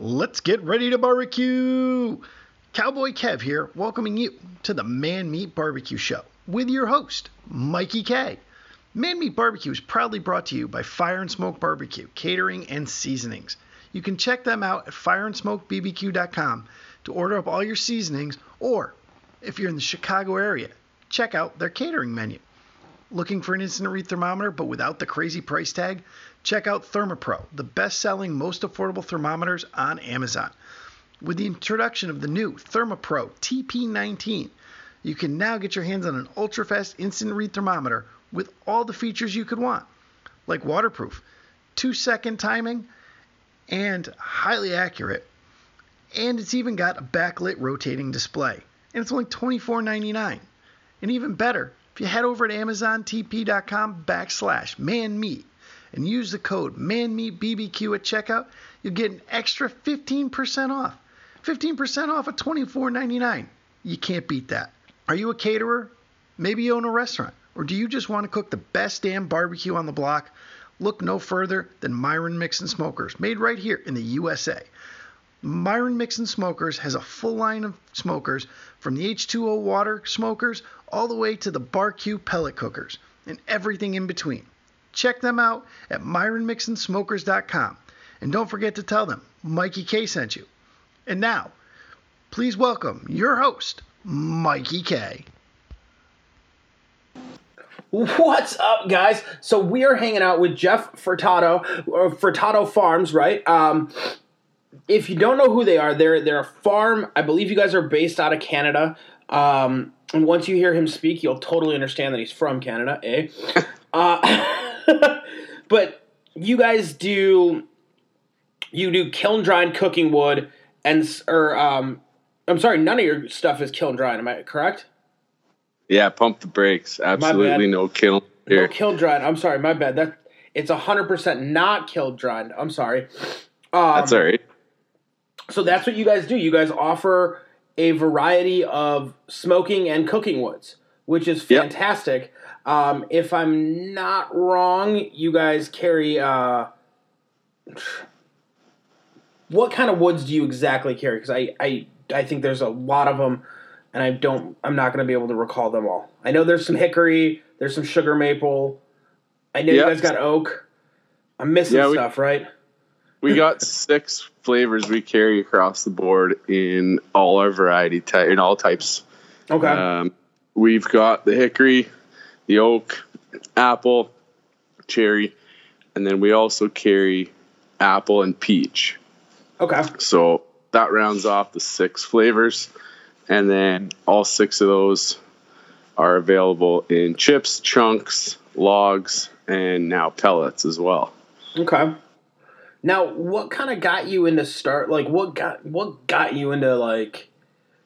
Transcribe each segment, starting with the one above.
Let's get ready to barbecue! Cowboy Kev here, welcoming you to the Man Meat Barbecue Show with your host, Mikey K. Man Meat Barbecue is proudly brought to you by Fire and Smoke Barbecue, catering and seasonings. You can check them out at fireandsmokebbq.com to order up all your seasonings, or if you're in the Chicago area, check out their catering menu. Looking for an instant read thermometer but without the crazy price tag? Check out ThermoPro, the best selling, most affordable thermometers on Amazon. With the introduction of the new ThermoPro TP19, you can now get your hands on an ultra fast instant read thermometer with all the features you could want, like waterproof, two second timing, and highly accurate. And it's even got a backlit rotating display. And it's only $24.99. And even better, if you head over to AmazonTP.com backslash manmeat and use the code manmeatbbq at checkout, you'll get an extra 15% off. 15% off of $24.99. You can't beat that. Are you a caterer? Maybe you own a restaurant. Or do you just want to cook the best damn barbecue on the block? Look no further than Myron Mixon Smokers, made right here in the USA. Myron Mixon Smokers has a full line of smokers from the H2O water smokers all the way to the barbecue pellet cookers and everything in between. Check them out at myronmixonsmokers.com and don't forget to tell them Mikey K sent you. And now, please welcome your host, Mikey K. What's up, guys? So we are hanging out with Jeff Furtado, or Furtado Farms, right? Um, if you don't know who they are, they're they're a farm. I believe you guys are based out of Canada. Um, and once you hear him speak, you'll totally understand that he's from Canada, eh? uh, but you guys do you do kiln dried cooking wood and or um, I'm sorry, none of your stuff is kiln dried. Am I correct? Yeah, pump the brakes. Absolutely no kiln here. No kiln dried. I'm sorry, my bad. That it's hundred percent not kiln dried. I'm sorry. Um, that's all right. So that's what you guys do. You guys offer a variety of smoking and cooking woods, which is fantastic. Yep. Um, if I'm not wrong, you guys carry. Uh, what kind of woods do you exactly carry? Because I, I I think there's a lot of them and I don't. I'm not going to be able to recall them all. I know there's some hickory. There's some sugar maple. I know yep. you guys got oak. I'm missing yeah, stuff, we, right? We got six flavors we carry across the board in all our variety ty- in all types. Okay. Um, we've got the hickory, the oak, apple, cherry, and then we also carry apple and peach. Okay. So that rounds off the six flavors and then all six of those are available in chips, chunks, logs, and now pellets as well. Okay. Now, what kind of got you into start? Like, what got what got you into like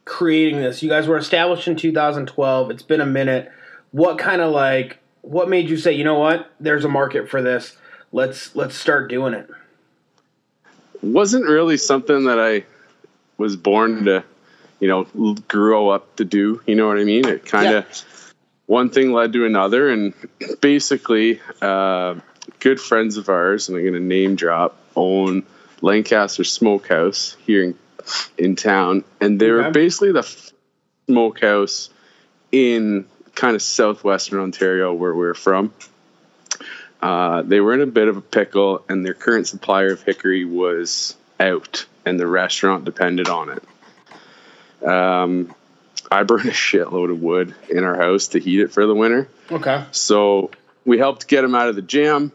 creating this? You guys were established in 2012. It's been a minute. What kind of like what made you say, you know what? There's a market for this. Let's let's start doing it. Wasn't really something that I was born to you know, grow up to do. You know what I mean? It kind of yeah. one thing led to another, and basically, uh, good friends of ours, and I'm going to name drop, own Lancaster Smokehouse here in, in town, and they okay. were basically the smokehouse in kind of southwestern Ontario where we're from. Uh, they were in a bit of a pickle, and their current supplier of hickory was out, and the restaurant depended on it. Um, I burn a shitload of wood in our house to heat it for the winter. Okay. So we helped get them out of the jam.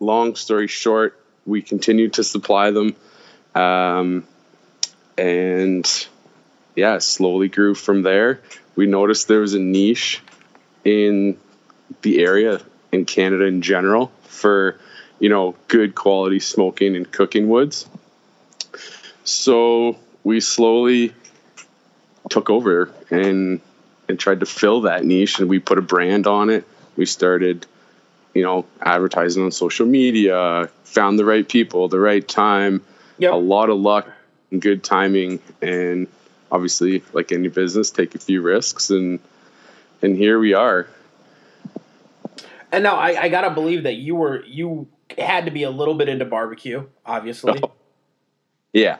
Long story short, we continued to supply them. Um, and yeah, slowly grew from there. We noticed there was a niche in the area in Canada in general for, you know, good quality smoking and cooking woods. So we slowly took over and and tried to fill that niche and we put a brand on it we started you know advertising on social media found the right people the right time yep. a lot of luck and good timing and obviously like any business take a few risks and and here we are and now I, I gotta believe that you were you had to be a little bit into barbecue obviously oh. Yeah,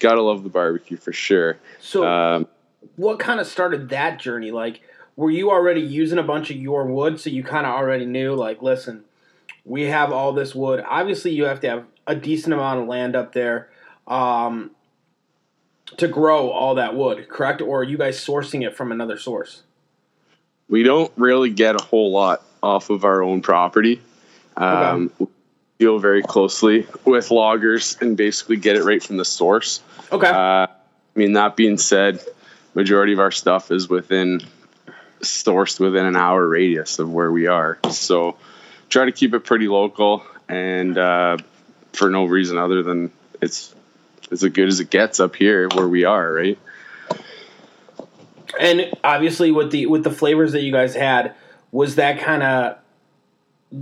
gotta love the barbecue for sure. So, Um, what kind of started that journey? Like, were you already using a bunch of your wood, so you kind of already knew, like, listen, we have all this wood. Obviously, you have to have a decent amount of land up there um, to grow all that wood, correct? Or are you guys sourcing it from another source? we don't really get a whole lot off of our own property. Um, we deal very closely with loggers and basically get it right from the source. Okay. Uh, I mean, that being said, majority of our stuff is within sourced within an hour radius of where we are. So try to keep it pretty local and uh, for no reason other than it's as good as it gets up here where we are, right? And obviously, with the with the flavors that you guys had, was that kind of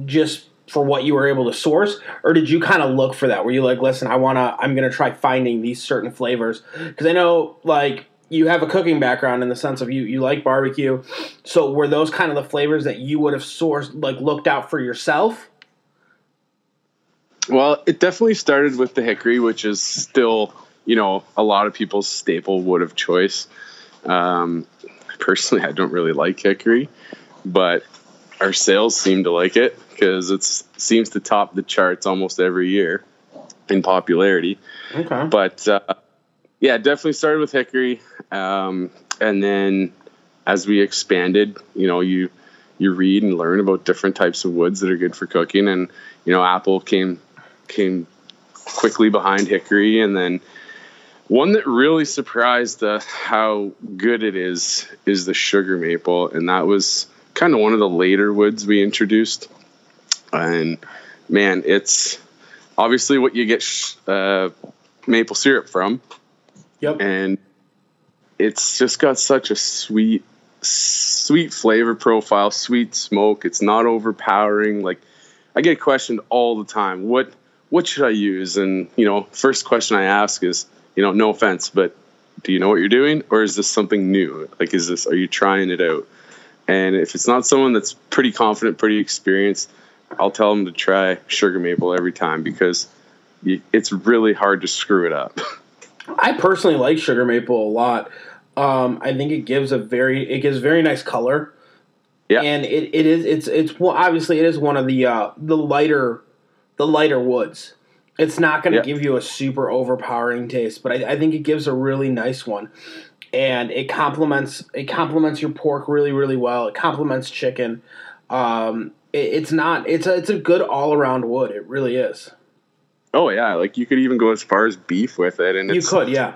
just for what you were able to source, or did you kind of look for that? Were you like, listen, I wanna, I'm gonna try finding these certain flavors because I know like you have a cooking background in the sense of you you like barbecue, so were those kind of the flavors that you would have sourced, like looked out for yourself? Well, it definitely started with the hickory, which is still, you know, a lot of people's staple wood of choice. Um, personally, I don't really like hickory, but our sales seem to like it because it seems to top the charts almost every year in popularity. Okay. But uh, yeah, definitely started with hickory, um, and then as we expanded, you know, you you read and learn about different types of woods that are good for cooking, and you know, apple came came quickly behind hickory, and then one that really surprised us how good it is is the sugar maple, and that was kind of one of the later woods we introduced. And man, it's obviously what you get sh- uh, maple syrup from, Yep. and it's just got such a sweet, sweet flavor profile, sweet smoke. It's not overpowering. Like I get questioned all the time, what what should I use? And you know, first question I ask is, you know, no offense, but do you know what you're doing, or is this something new? Like, is this are you trying it out? And if it's not someone that's pretty confident, pretty experienced, I'll tell them to try sugar maple every time because it's really hard to screw it up. I personally like sugar maple a lot. Um, I think it gives a very it gives very nice color. Yeah. and it, it is it's it's well, obviously it is one of the uh, the lighter the lighter woods. It's not going to Yeah. give you a super overpowering taste, but I, I think it gives a really nice one, and it complements it complements your pork really really well. It complements chicken. Um, it, it's not it's a it's a good all around wood. It really is. Oh yeah, like you could even go as far as beef with it, and You it's, could, yeah.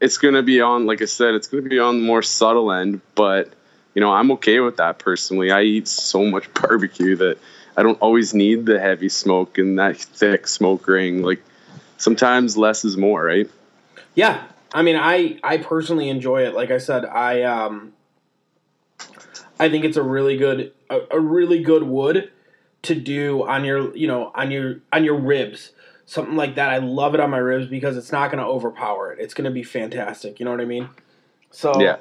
it's going to be on, like I said, it's going to be on the more subtle end. But you know, I'm okay with that personally. I eat so much barbecue that I don't always need the heavy smoke and that thick smoke ring. Like sometimes less is more, right? Yeah, I mean, I I personally enjoy it. Like I said, I um, I think it's a really good a, a really good wood to do on your you know on your on your ribs something like that. I love it on my ribs because it's not going to overpower it. It's going to be fantastic. You know what I mean? So Yeah.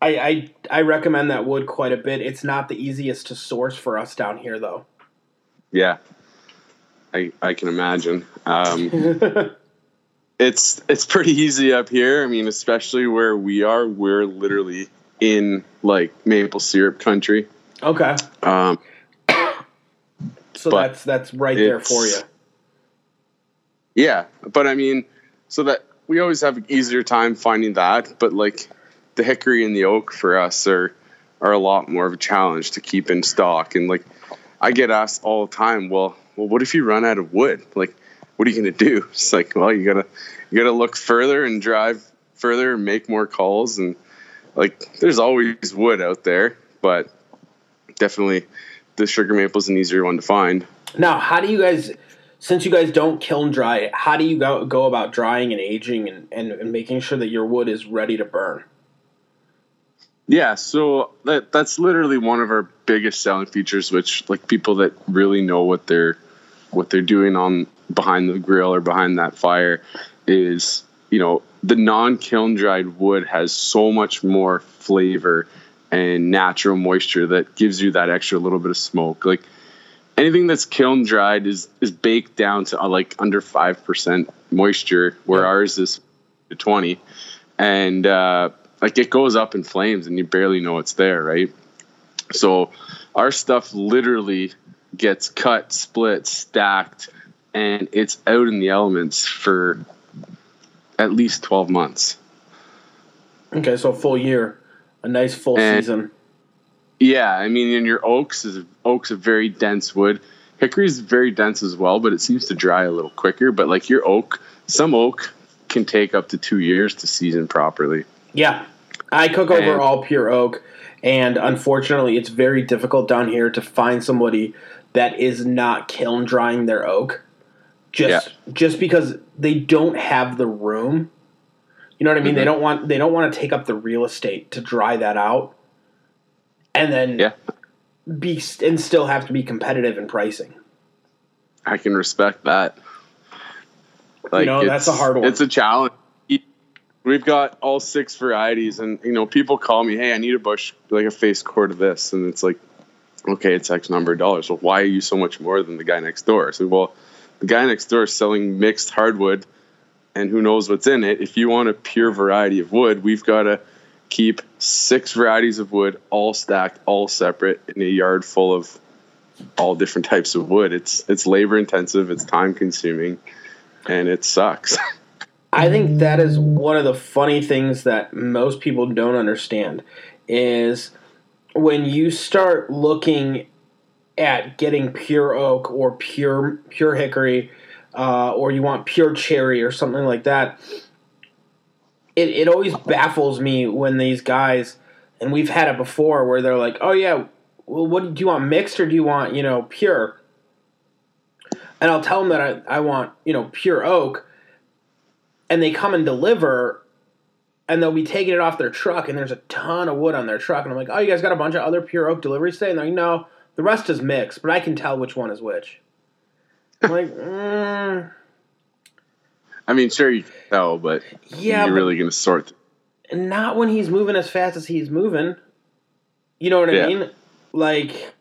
I, I I recommend that wood quite a bit. It's not the easiest to source for us down here though. Yeah, I I can imagine. Um, it's it's pretty easy up here. I mean, especially where we are, we're literally in like maple syrup country. okay, Um, so that's that's right there for you. Yeah, but I mean, so that we always have an easier time finding that, but like the hickory and the oak for us are are a lot more of a challenge to keep in stock. And like I get asked all the time, well, well, what if you run out of wood? Like, what are you gonna do? It's like, well, you gotta you gotta look further and drive further and make more calls and like there's always wood out there, but definitely the sugar maple is an easier one to find. Now, how do you guys, since you guys don't kiln dry it, how do you go, go about drying and aging and, and, and making sure that your wood is ready to burn? Yeah, so that that's literally one of our biggest selling features, which like people that really know what they're what they're doing on behind the grill or behind that fire is you know the non kiln dried wood has so much more flavor and natural moisture that gives you that extra little bit of smoke. Like anything that's kiln dried is is baked down to uh, like under five percent moisture, where Yeah. ours is to twenty, and uh, like it goes up in flames, and you barely know it's there, right? So our stuff literally gets cut, split, stacked, and it's out in the elements for at least twelve months. Okay, so a full year, a nice full And- season. Yeah, I mean, in your oaks is oaks a very dense wood. Hickory is very dense as well, but it seems to dry a little quicker. But like your oak, some oak can take up to two years to season properly. Yeah, I cook over And- all pure oak, and unfortunately, it's very difficult down here to find somebody that is not kiln drying their oak. Just just because they don't have the room. You know what I mean? They Mhm. don't want they don't want to take up the real estate to dry that out, and then Yeah, be and still have to be competitive in pricing. I can respect that. Like know, that's a hard one. It's a challenge. We've got all six varieties, and you know, people call me, "Hey, I need a bush like a face cord of this," and it's like, okay, it's X number of dollars. Well, why are you so much more than the guy next door? So, well, the guy next door is selling mixed hardwood, and who knows what's in it. If you want a pure variety of wood, we've got to keep six varieties of wood, all stacked, all separate, in a yard full of all different types of wood. It's it's labor intensive, it's time consuming, and it sucks. I think that is one of the funny things that most people don't understand is when you start looking at getting pure oak or pure pure hickory uh, or you want pure cherry or something like that it, it always baffles me when these guys and we've had it before where they're like oh yeah well what do you want mixed or do you want you know pure? And i'll tell them that i, I want you know pure oak and they come and deliver and they'll be taking it off their truck and there's a ton of wood on their truck and i'm like oh you guys got a bunch of other pure oak deliveries today? And they're like no the rest is mixed but i can tell which one is which. I'm like mm, I mean, sure you can tell, but yeah you're but really going to sort. not when he's moving as fast as he's moving you know what i Yeah. mean like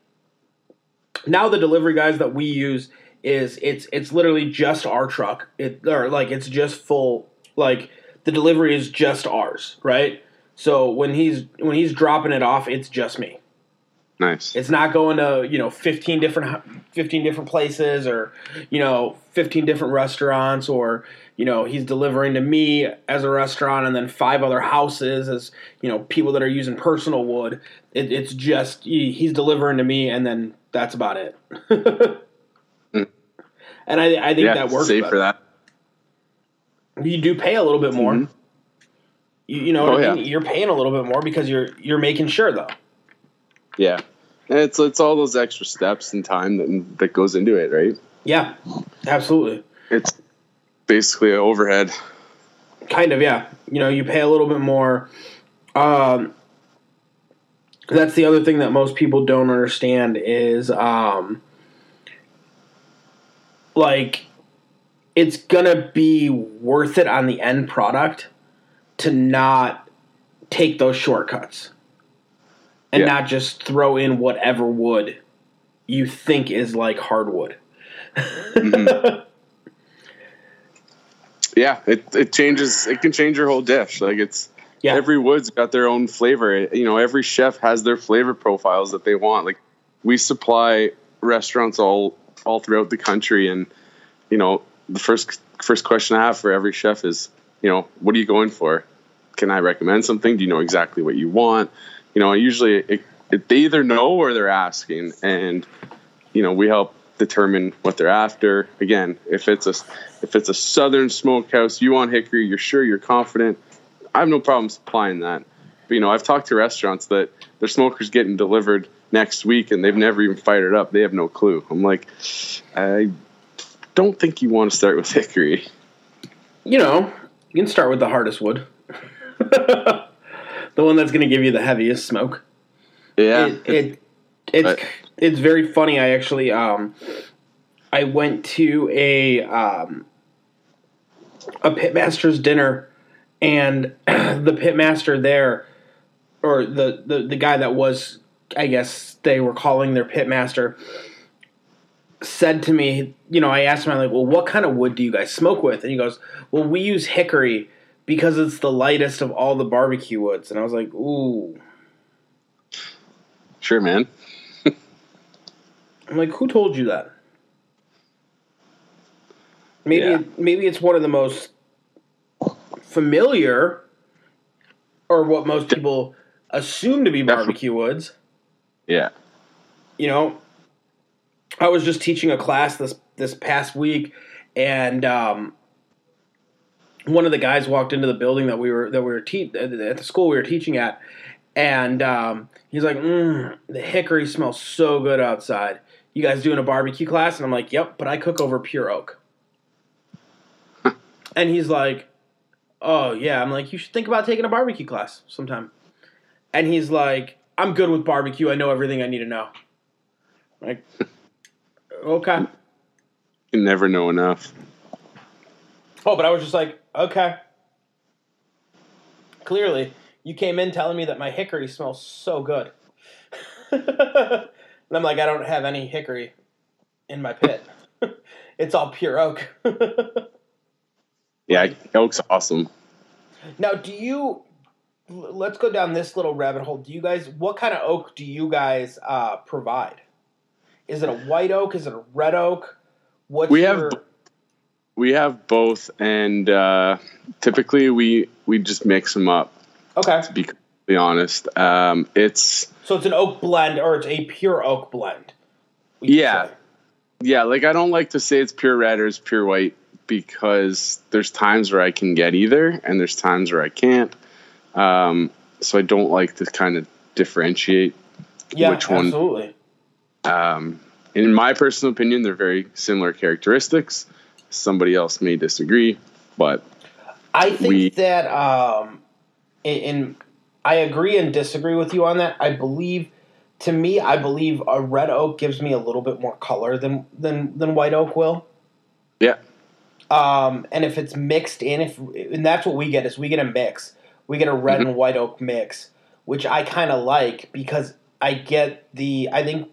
now the delivery guys that we use is it's it's literally just our truck it or like it's just full like the delivery is just ours right so when he's when he's dropping it off it's just me Nice. it's not going to you know 15 different 15 different places or you know 15 different restaurants or you know he's delivering to me as a restaurant and then five other houses as you know people that are using personal wood it, it's just he- he's delivering to me and then that's about it and i, I think yeah, that works better. for that. you do pay a little bit more Mhm. you, you know Oh, yeah. you're paying a little bit more because you're you're making sure though Yeah, and it's it's all those extra steps and time that that goes into it, right? yeah absolutely It's basically an overhead. kind of yeah you know you pay a little bit more um that's the other thing that most people don't understand is um like it's gonna be worth it on the end product to not take those shortcuts and Yeah. not just throw in whatever wood you think is like hardwood Yeah, it it changes. It can change your whole dish. Like it's yeah every wood's got their own flavor. You know, every chef has their flavor profiles that they want. Like we supply restaurants all all throughout the country, and you know, the first first question I have for every chef is, you know, what are you going for? Can I recommend something? Do you know exactly what you want? You know, usually it, it, they either know or they're asking, and you know, we help determine what they're after. Again, if it's a if it's a southern smokehouse, you want hickory, you're sure, you're confident. I have no problem supplying that. But, you know, I've talked to restaurants that their smokers getting delivered next week and they've never even fired it up. They have no clue. I'm like, I don't think you want to start with hickory. you know, you can start with the hardest wood. the one that's going to give you the heaviest smoke. Yeah, It, it it's But- it's very funny. I actually um I went to a um a pitmaster's dinner and the pitmaster there or the, the the guy that was I guess they were calling their pitmaster said to me, you know, I asked him, I'm like, well, what kind of wood do you guys smoke with? And he goes, well, we use hickory because it's the lightest of all the barbecue woods. And I was like, ooh. Sure, man. I'm like, who told you that? Maybe Yeah. maybe it's one of the most familiar, or what most people assume to be barbecue woods. Yeah. you know, I was just teaching a class this this past week, and um, one of the guys walked into the building that we were that we were te- at the school we were teaching at, and um, he's like, mm, "The hickory smells so good outside. You guys doing a barbecue class?" And I'm like, "Yep, but I cook over pure oak." and he's like, "Oh yeah." I'm like, "You should think about taking a barbecue class sometime." And he's like, "I'm good with barbecue. I know everything I need to know." Like, okay. You never know enough. Oh, but I was just like, okay. Clearly, you came in telling me that my hickory smells so good. and I'm like, I don't have any hickory in my pit. it's all pure oak. Yeah, oak's awesome. now, do you? Let's go down this little rabbit hole. Do you guys? What kind of oak do you guys uh, provide? Is it a white oak? Is it a red oak? What's We have your, b- We have both, and uh, typically we we just mix them up. okay. To be honest, um, it's So it's an oak blend, or it's a pure oak blend. Yeah. yeah. Like I don't like to say it's pure red or it's pure white because there's times where I can get either, and there's times where I can't. Um, so I don't like to kind of differentiate Yeah, which one. absolutely. Um, in my personal opinion, they're very similar characteristics. Somebody else may disagree, but I think We- that um, in I agree and disagree with you on that. I believe, to me, I believe a red oak gives me a little bit more color than than than white oak will. yeah, Um, and if it's mixed in, if and that's what we get is we get a mix. We get a red and white oak mix, which I kind of like because I get the I think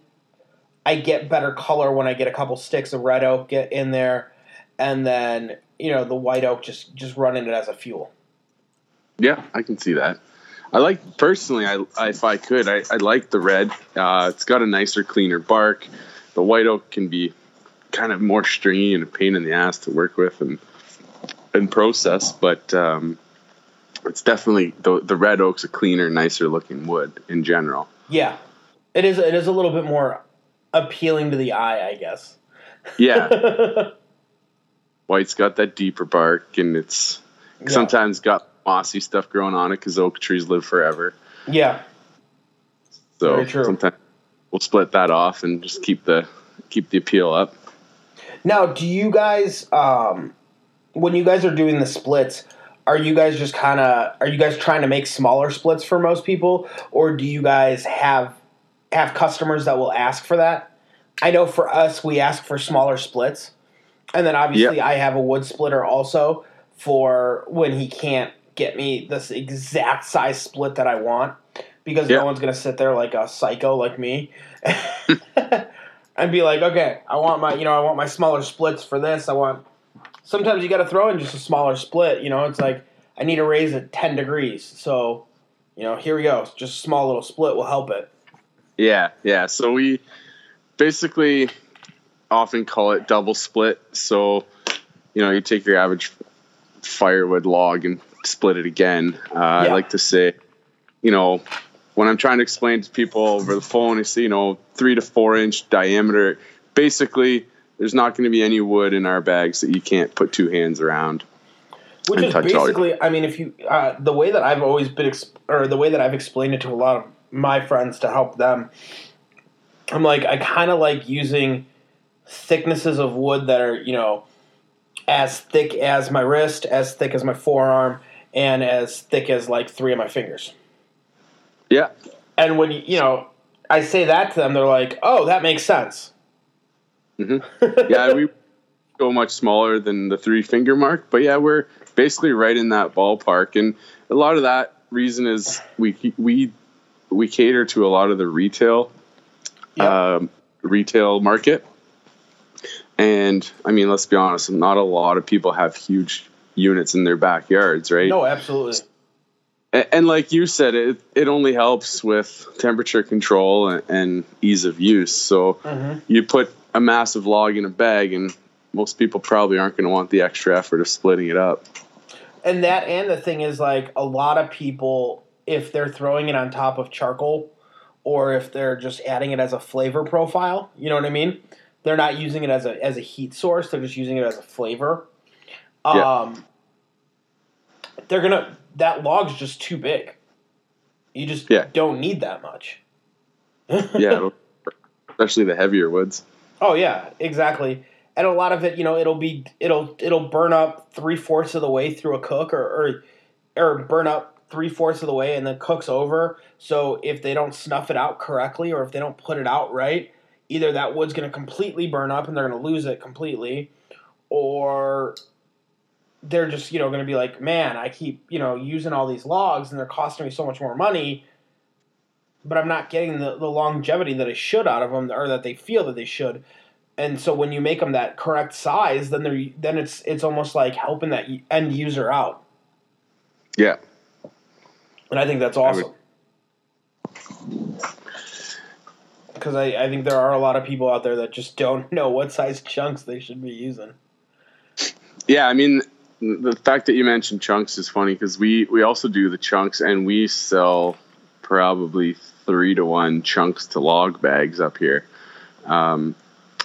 I get better color when I get a couple sticks of red oak get in there, and then you know the white oak just just running it as a fuel. yeah, I can see that. I like personally. I, I if I could, I, I like the red. Uh, it's got a nicer, cleaner bark. The white oak can be kind of more stringy and a pain in the ass to work with and and process, but um, it's definitely the the red oak's a cleaner, nicer looking wood in general. Yeah, it is. It is a little bit more appealing to the eye, I guess. Yeah, white's got that deeper bark, and it's Yeah. sometimes got mossy stuff growing on it because oak trees live forever. Yeah, So sometimes we'll split that off and just keep the keep the appeal up. Now, do you guys, um, when you guys are doing the splits, are you guys just kind of are you guys trying to make smaller splits for most people, or do you guys have have customers that will ask for that? I know for us, we ask for smaller splits, and then obviously I have a wood splitter also for when he can't get me this exact size split that I want because Yeah. no one's gonna sit there like a psycho like me. and be like, okay, I want my, you know, I want my smaller splits for this. I want. Sometimes you got to throw in just a smaller split. You know, it's like I need to raise it ten degrees. So, you know, here we go. Just a small little split will help it. Yeah, yeah. So we basically often call it double split. So you know, you take your average firewood log and split it again. Uh, I like to say, you know, when I'm trying to explain to people over the phone, it's you know three to four inch diameter. Basically, there's not going to be any wood in our bags that you can't put two hands around. Which is all your- basically, I mean, if you uh, the way that I've always been, ex- or the way that I've explained it to a lot of my friends to help them, I'm like, I kind of like using thicknesses of wood that are, you know, as thick as my wrist, as thick as my forearm, and as thick as like three of my fingers. Yeah, And when you, you know, I say that to them, they're like, "Oh, that makes sense." yeah, we go much smaller than the three finger mark, but yeah, we're basically right in that ballpark, and a lot of that reason is we we we cater to a lot of the retail um, retail market. And I mean, let's be honest, not a lot of people have huge units in their backyards, right? No, absolutely. And, and like you said, it it only helps with temperature control and, and ease of use. So Mhm. you put a massive log in a bag, and most people probably aren't going to want the extra effort of splitting it up. And that and the thing is like a lot of people if they're throwing it on top of charcoal or if they're just adding it as a flavor profile, you know what I mean? They're not using it as a as a heat source, they're just using it as a flavor. Yeah. Um they're going to that log's just too big. You just Yeah. don't need that much. Yeah, especially the heavier woods. Oh yeah, exactly. And a lot of it, you know, it'll be it'll it'll burn up three fourths of the way through a cook, or or, or burn up three fourths of the way, and then cooks over. So if they don't snuff it out correctly, or if they don't put it out right, either that wood's going to completely burn up and they're going to lose it completely, or they're just you know going to be like, man, I keep you know using all these logs and they're costing me so much more money but I'm not getting the, the longevity that I should out of them, or that they feel that they should. And so when you make them that correct size, then they're then it's it's almost like helping that end user out, Yeah, and I think that's I would- awesome. Because I, I think there are a lot of people out there that just don't know what size chunks they should be using. yeah. I mean, the fact that you mentioned chunks is funny because we we also do the chunks, and we sell probably three to one chunks to log bags up here. Um,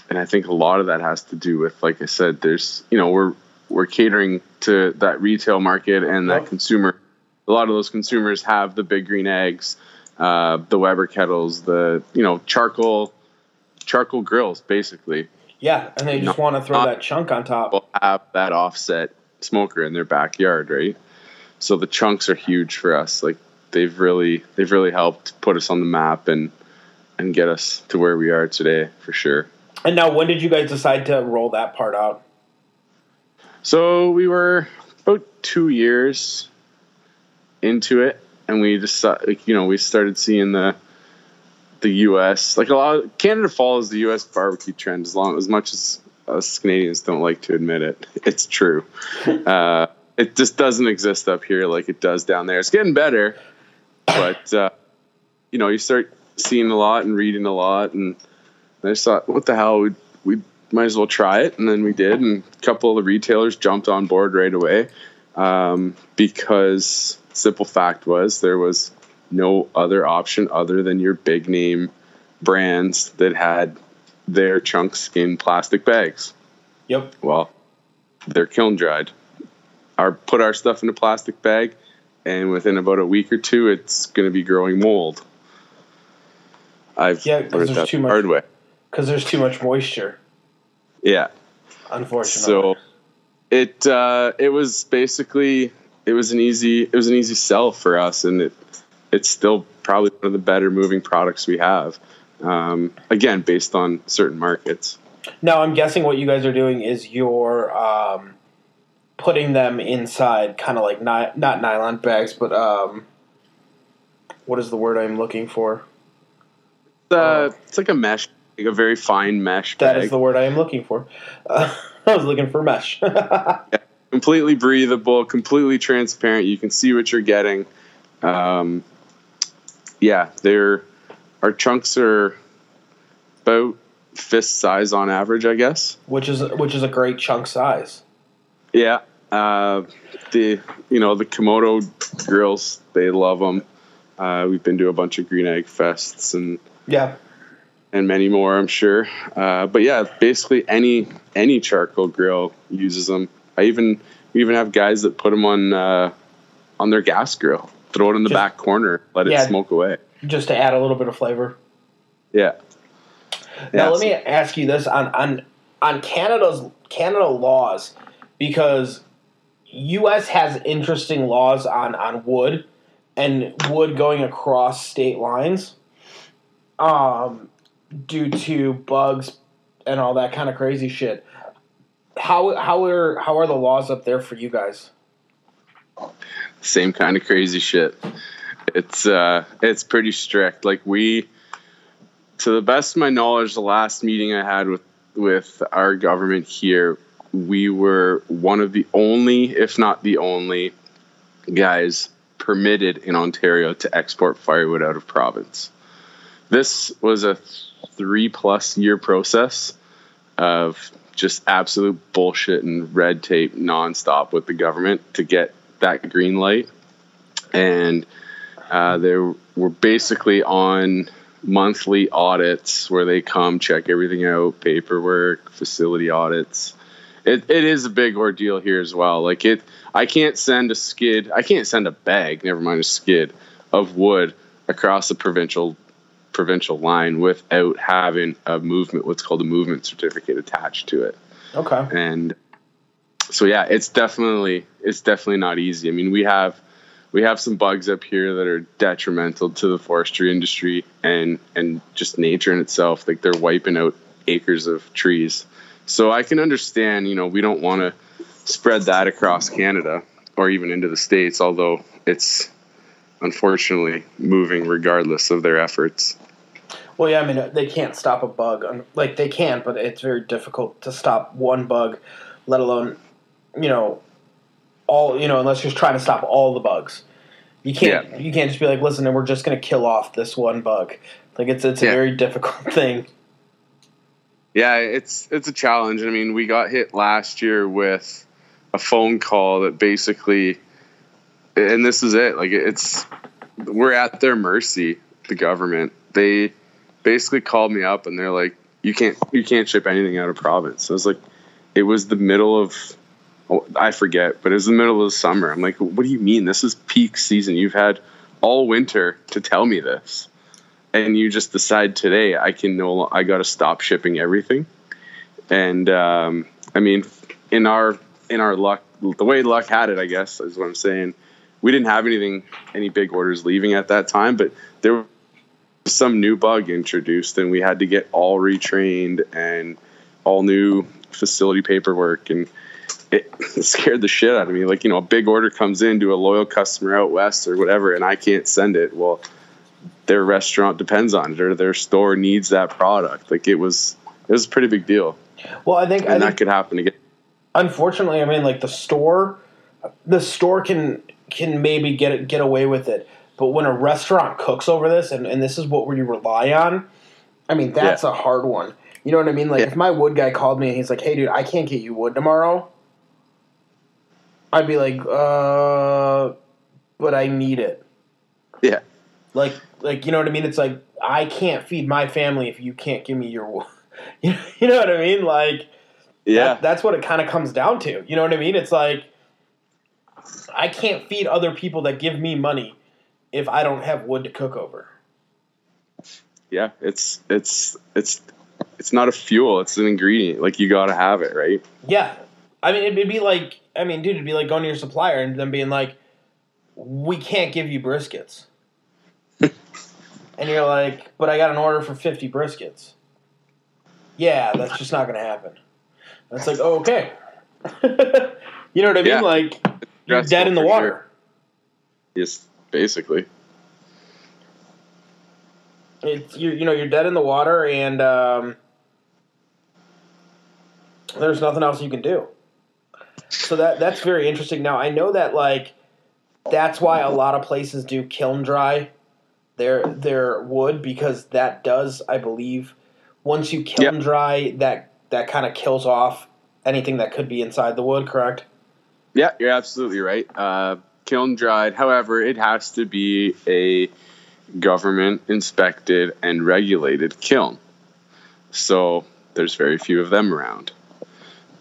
and I think a lot of that has to do with, like I said, there's you know we're we're catering to that retail market and that Yep. consumer. A lot of those consumers have the big green eggs, uh, the Weber kettles, the you know charcoal charcoal grills, basically. Yeah, and they just want to throw that chunk on top. We'll have that offset smoker in their backyard, right? So the chunks are huge for us. Like they've really they've really helped put us on the map and and get us to where we are today for sure. And now, when did you guys decide to roll that part out? So we were about two years into it, and we just like you know we started seeing the the U.S. like a lot of Canada follows the U.S. barbecue trend as long as much as us Canadians don't like to admit it. It's true. uh, it just doesn't exist up here like it does down there. It's getting better, but uh, you know you start seeing a lot and reading a lot, and I just thought, what the hell, we we might as well try it, and then we did, and a couple of the retailers jumped on board right away um, because simple fact was there was no other option other than your big name brands that had their chunks in plastic bags. Yep. Well, they're kiln dried. Our put our stuff in a plastic bag, and within about a week or two, it's going to be growing mold. I've Yeah, learned that too much- hard way. Because there's too much moisture, Yeah. unfortunately. So it uh, it was basically it was an easy it was an easy sell for us, and it it's still probably one of the better moving products we have. Um, again, based on certain markets. Now I'm guessing what you guys are doing is you're um, putting them inside, kind of like ni- not nylon bags, but um, what is the word I'm looking for? Uh, It's like a mesh, like a very fine mesh That bag. is the word I am looking for. Uh, I was looking for mesh. completely breathable, completely transparent. You can see what you're getting. Um, yeah, they're our chunks are about fist size on average, I guess. which is which is a great chunk size. Yeah. Uh, the you know the Komodo grills, they love them. Uh, we've been to a bunch of green egg fests and Yeah, and many more, I'm sure. Uh, but yeah, basically any any charcoal grill uses them. I even we even have guys that put them on uh, on their gas grill, throw it in the Just- back corner, let it smoke away. Just to add a little bit of flavor. Yeah. Now Yeah, let me ask you this on on on Canada's Canada laws because US has interesting laws on on wood and wood going across state lines um due to bugs and all that kind of crazy shit. How how are how are the laws up there for you guys? same kind of crazy shit. It's uh it's pretty strict. Like we to the best of my knowledge, the last meeting I had with with our government here, we were one of the only, if not the only, guys permitted in Ontario to export firewood out of province. This was a three plus year process of just absolute bullshit and red tape nonstop with the government to get that green light. And uh, they were basically on monthly audits where they come check everything out, paperwork, facility audits. It, it is a big ordeal here as well. Like it, I can't send a skid. I can't send a bag. Never mind a skid of wood across the provincial provincial line without having a movement, what's called a movement certificate attached to it. Okay. And so yeah, it's definitely it's definitely not easy. I mean, we have we have some bugs up here that are detrimental to the forestry industry and and just nature in itself. Like they're wiping out acres of trees. So I can understand, you know, we don't want to spread that across Canada or even into the states, although it's unfortunately moving regardless of their efforts. Well, yeah, I mean, they can't stop a bug. Like, they can, but it's very difficult to stop one bug, let alone, you know, all, you know, unless you're trying to stop all the bugs. You can't, yeah. you can't just be like, listen, and we're just going to kill off this one bug. Like, it's, it's a yeah. very difficult thing. Yeah, it's, it's a challenge. I mean, we got hit last year with a phone call that basically, and this is it. Like, it's, we're at their mercy, the government. They, basically called me up and they're like, "You can't you can't ship anything out of province." So I was like, it was the middle of I forget, but it was the middle of the summer. I'm like, "What do you mean? This is peak season. You've had all winter to tell me this." And you just decide today I can no I got to stop shipping everything. And um, I mean, in our in our luck, the way luck had it, I guess is what I'm saying. We didn't have anything, any big orders leaving at that time, but there was some new bug introduced and we had to get all retrained and all new facility paperwork and it, scared the shit out of me like you know a big order comes in to a loyal customer out west or whatever and i can't send it well their restaurant depends on it or their store needs that product like it was it was a pretty big deal well i think and I that think, could happen again unfortunately i mean like the store the store can can maybe get get away with it but when a restaurant cooks over this, and, and this is what we rely on, I mean, that's yeah. a hard one. You know what I mean? Like, yeah. if my wood guy called me and he's like, hey, dude, I can't get you wood tomorrow, I'd be like, uh, but I need it. Yeah. Like, like you know what I mean? It's like, I can't feed my family if you can't give me your you know what I mean? Like, yeah. That, that's what it kind of comes down to. You know what I mean? It's like, I can't feed other people that give me money if I don't have wood to cook over. Yeah, it's it's it's it's not a fuel; it's an ingredient. Like you got to have it, right? Yeah, I mean, it'd be like, I mean, dude, it'd be like going to your supplier and them being like, "We can't give you briskets," and you're like, "But I got an order for fifty briskets." Yeah, that's just not going to happen. It's like, oh, okay. you know what I mean? Yeah. Like, you're dead in the water. Sure. Yes basically. It's you. You know, you're dead in the water, and um, there's nothing else you can do. So that that's very interesting. Now I know that like that's why a lot of places do kiln dry their their wood because that does, I believe, once you kiln yep. dry that that kind of kills off anything that could be inside the wood. Correct? Yeah, you're absolutely right. Uh, kiln dried. However, it has to be a government inspected and regulated kiln. So there's very few of them around,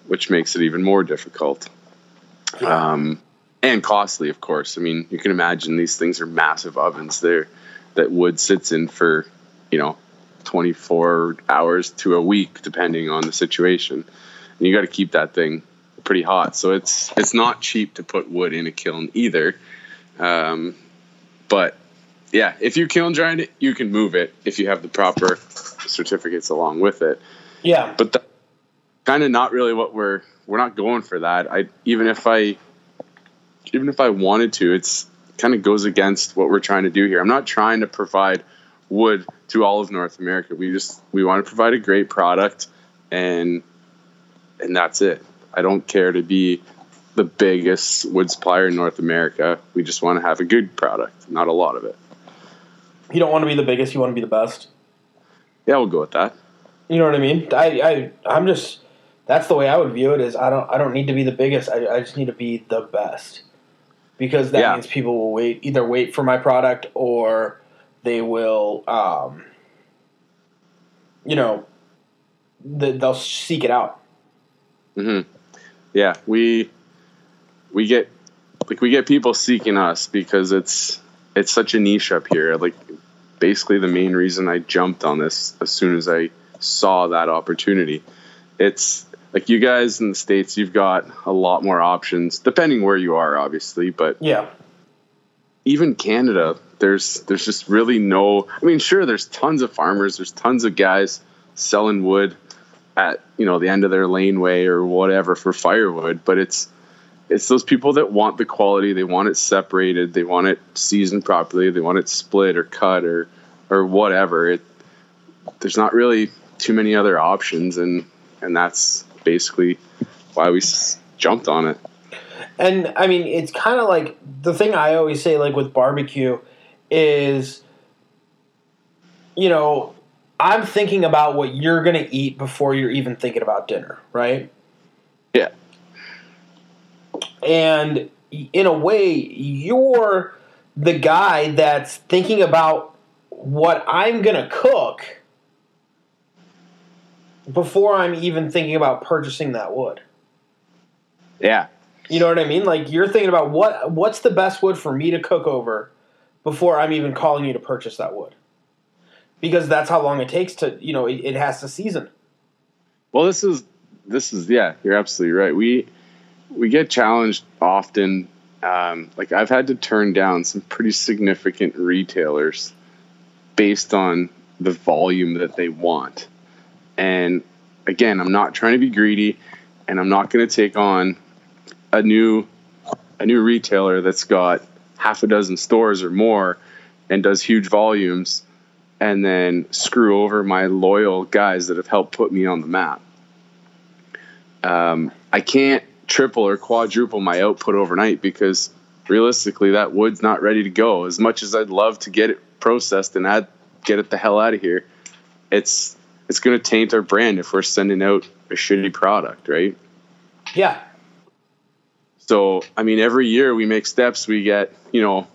which makes it even more difficult. Um, and costly, of course. I mean, you can imagine these things are massive ovens there that wood sits in for, you know, 24 hours to a week, depending on the situation. And you got to keep that thing pretty hot. So it's it's not cheap to put wood in a kiln either. Um, but yeah, if you kiln dry it, you can move it if you have the proper certificates along with it. Yeah. But kind of not really what we're we're not going for that. I even if I even if I wanted to, it's kind of goes against what we're trying to do here. I'm not trying to provide wood to all of North America. We just we want to provide a great product and and that's it. I don't care to be the biggest wood supplier in North America. We just want to have a good product, not a lot of it. You don't want to be the biggest. You want to be the best. Yeah, we'll go with that. You know what I mean? I, I I'm just that's the way I would view it. Is I don't I don't need to be the biggest. I, I just need to be the best because that Yeah. means people will wait either wait for my product or they will um you know the, they'll seek it out. hmm Yeah, we we get like we get people seeking us because it's it's such a niche up here. Like basically the main reason I jumped on this as soon as I saw that opportunity. It's like you guys in the states, you've got a lot more options, depending where you are, obviously. But Yeah. even Canada, there's there's just really no. I mean, sure, there's tons of farmers, there's tons of guys selling wood at you know the end of their laneway or whatever for firewood, but it's it's those people that want the quality, they want it separated, they want it seasoned properly, they want it split or cut or or whatever. It there's not really too many other options, and and that's basically why we s- jumped on it. And I mean, it's kind of like the thing I always say, like with barbecue, is, you know, I'm thinking about what you're going to eat before you're even thinking about dinner, right? Yeah. And in a way, you're the guy that's thinking about what I'm going to cook before I'm even thinking about purchasing that wood. Yeah. You know what I mean? Like you're thinking about what what's the best wood for me to cook over before I'm even calling you to purchase that wood. Because that's how long it takes to, you know, it, it has to season. Well, this is this is yeah, you're absolutely right. We we get challenged often. Um, like I've had to turn down some pretty significant retailers based on the volume that they want. And again, I'm not trying to be greedy, and I'm not going to take on a new a new retailer that's got half a dozen stores or more and does huge volumes and then screw over my loyal guys that have helped put me on the map. Um, I can't triple or quadruple my output overnight because realistically, that wood's not ready to go. As much as I'd love to get it processed and get it the hell out of here, it's it's going to taint our brand if we're sending out a shitty product, right? Yeah. So, I mean, every year we make steps, we get, you know,